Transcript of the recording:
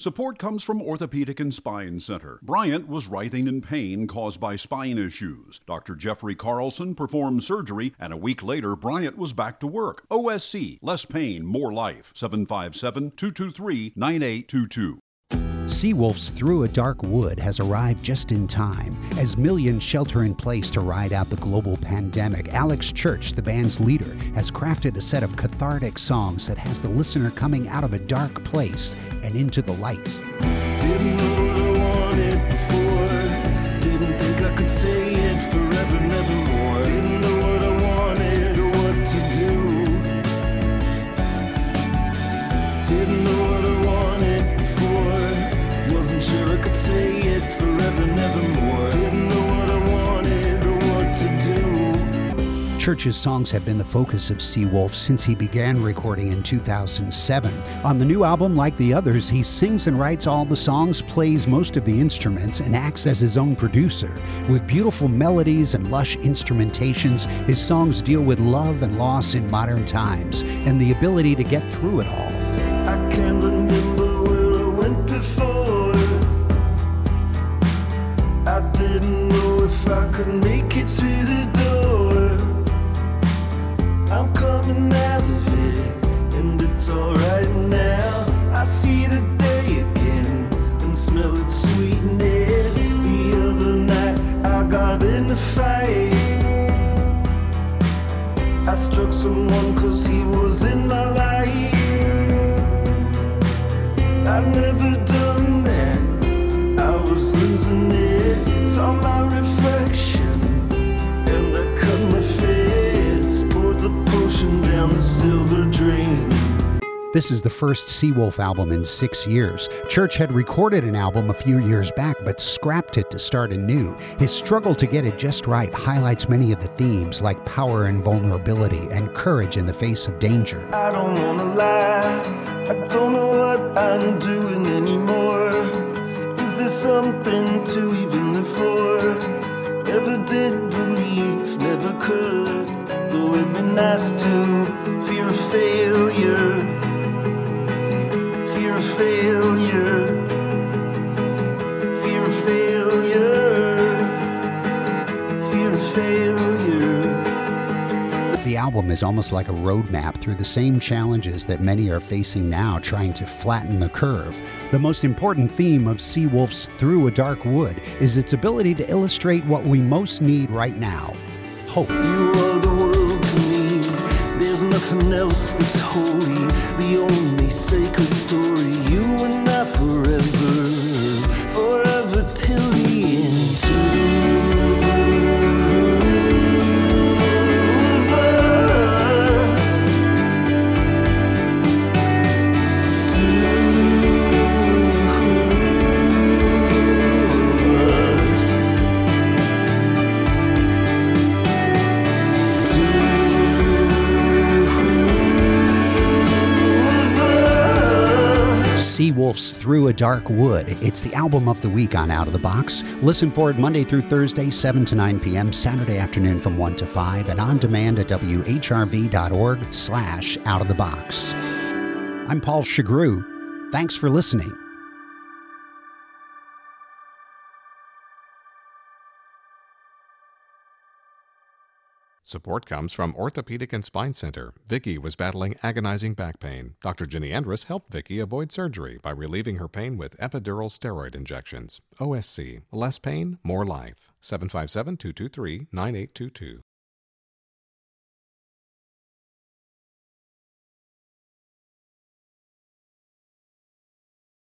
Support comes from Orthopedic and Spine Center. Bryant was writhing in pain caused by spine issues. Dr. Jeffrey Carlson performed surgery, and a week later, Bryant was back to work. OSC, less pain, more life. 757 223 9822. Sea Wolf's Through a Dark Wood has arrived just in time. As millions shelter in place to ride out the global pandemic, Alex Church, the band's leader, has crafted a set of cathartic songs that has the listener coming out of a dark place and into the light. Church's songs have been the focus of Sea Wolf since he began recording in 2007. On the new album, like the others, he sings and writes all the songs, plays most of the instruments, and acts as his own producer. With beautiful melodies and lush instrumentations, his songs deal with love and loss in modern times and the ability to get through it all. I didn't know if I could make it through Struck someone cause he was in my life. I've never done that. I was losing it. Saw my reflection, This is the first Sea Wolf album in six years. Church had recorded an album a few years back, but scrapped it to start anew. His struggle to get it just right highlights many of the themes, like power and vulnerability, and courage in the face of danger. I don't wanna lie. I don't know what I'm doing anymore. Is there something to even live for? Never did believe, never could. Though it'd be nice to fear failure. Fear of failure. Fear of failure. Fear of failure. The album is almost like a roadmap through the same challenges that many are facing now, trying to flatten the curve. The most important theme of Sea Wolf's Through a Dark Wood is its ability to illustrate what we most need right now hope. Nothing else that's holy. The only sacred story. You and I forever, forever till Sea Wolf's Through a Dark Wood. It's the album of the week on Out of the Box. Listen for it Monday through Thursday, 7 to 9 p.m., Saturday afternoon from 1 to 5, and on demand at whrv.org slash out of the box. I'm Paul Chagru. Thanks for listening. Support comes from Orthopedic and Spine Center. Vicky was battling agonizing back pain. Dr. Ginny Andrus helped Vicky avoid surgery by relieving her pain with epidural steroid injections. OSC, less pain, more life. 757 223 9822.